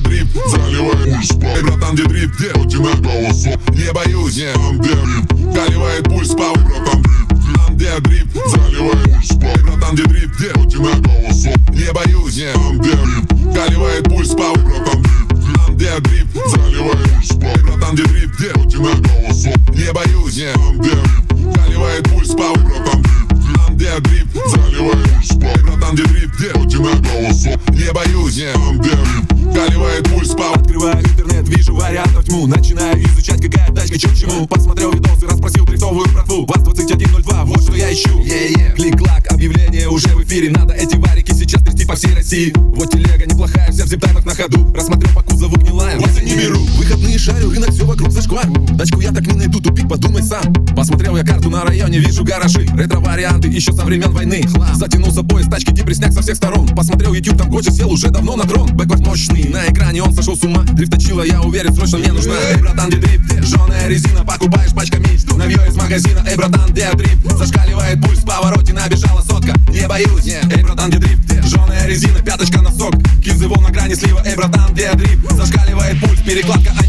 дрифт Заливает пульс Эй, братан, где дрифт, где? Хоть на голосок Не боюсь, нет, там где дрифт Заливает пульс пау, братан, дрифт Там где дрифт Заливает пульс Эй, братан, где дрифт, где? Хоть на голосок Не боюсь, нет, там где дрифт Заливает пульс пау, братан, дрифт Там где дрифт Заливает пульс Эй, братан, где дрифт, где? Хоть на голосок Не боюсь, нет, там где дрифт Заливает пульс пау, братан, дрифт Там где дрифт Заливает пульс Эй, братан, где дрифт, где? Хоть на голосок Не боюсь, нет, там где дрифт Заливает пульс пау Открываю интернет, вижу вариантов тьму. Начинаю изучать, какая тачка, чё к чему. Посмотрел видосы, расспросил дрифтовую братву. ВАЗ-2102, вот что я ищу. Yeah-yeah. Клик-клак, объявление уже в эфире. Надо эти варики сейчас трясти по всей России. Вот телега неплохая, зиптаймах на ходу. Рассмотрел по кузову гнилая, и не беру. Выходные шарю, рынок все вокруг зашквар Тачку я так не найду, тупик, подумай сам. Посмотрел я карту на районе, вижу гаражи. Ретро-варианты еще со времен войны. Затянулся поезд, тачки депресняк со всех сторон. Посмотрел YouTube, там Гоча сел уже давно на трон. Бэквард мощный, на экране он сошел с ума. Дрифточила, я уверен, срочно мне нужна. Эй, братан, где дрифт? Жженая резина, покупаешь пачками. Навье из магазина, эй, братан, где дрифт? Зашкаливает пульс, в повороте набежала сотка. Не боюсь, эй, братан, где дрифт? Зашкаливает пульс,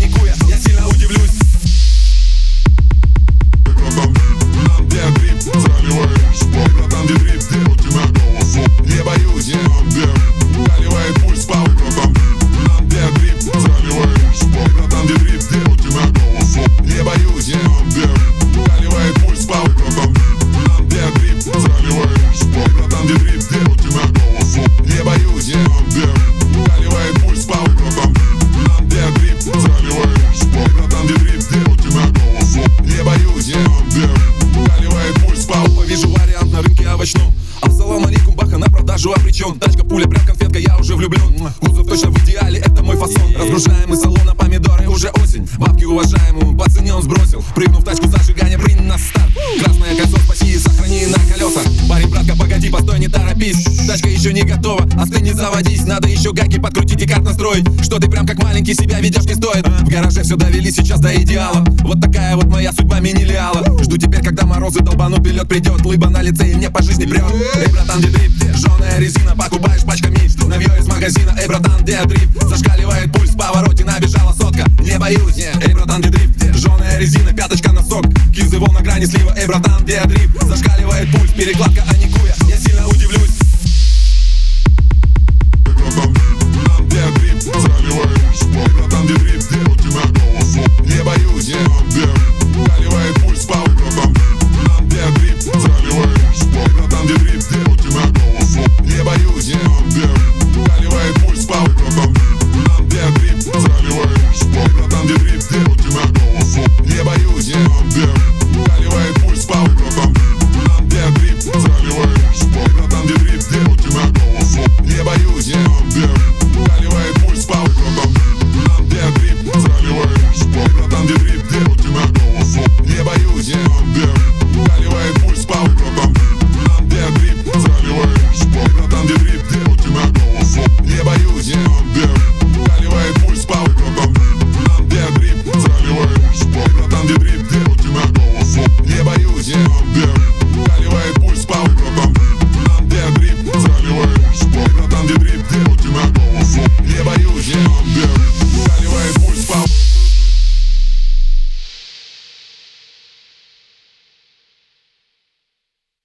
продажу обречен Тачка, пуля, прям конфетка, я уже влюблен Кузов точно в идеале, это мой фасон. Разгружаем из салона помидоры, уже осень. Бабки уважаемую, по цене он сбросил. Прыгнув в тачку, зажигание, прынь на старт. Красное кольцо, спаси и сохрани на колеса Парень, братка, погоди, постой, не торопись. Тачка еще не готова, а ты не заводись. Надо еще гайки подкрутить и карт настроить. Что ты прям как маленький себя ведешь не стоит. В гараже все довели сейчас до идеала. Вот такая вот моя судьба мини-лиала. Жду теперь, когда морозы долбанут, и лед придет Лыба на лице и мне по жизни прет Эй, братан, где дрифт? антидрип. Жженая резина, пяточка носок. Кизы вон на грани слива, эй, братан, где дрип? Зашкаливает пульс, перекладка, а не куя. Я сильно удивлюсь. Заливаюсь, братан, где дрип, где у тебя голос? Не боюсь, yeah.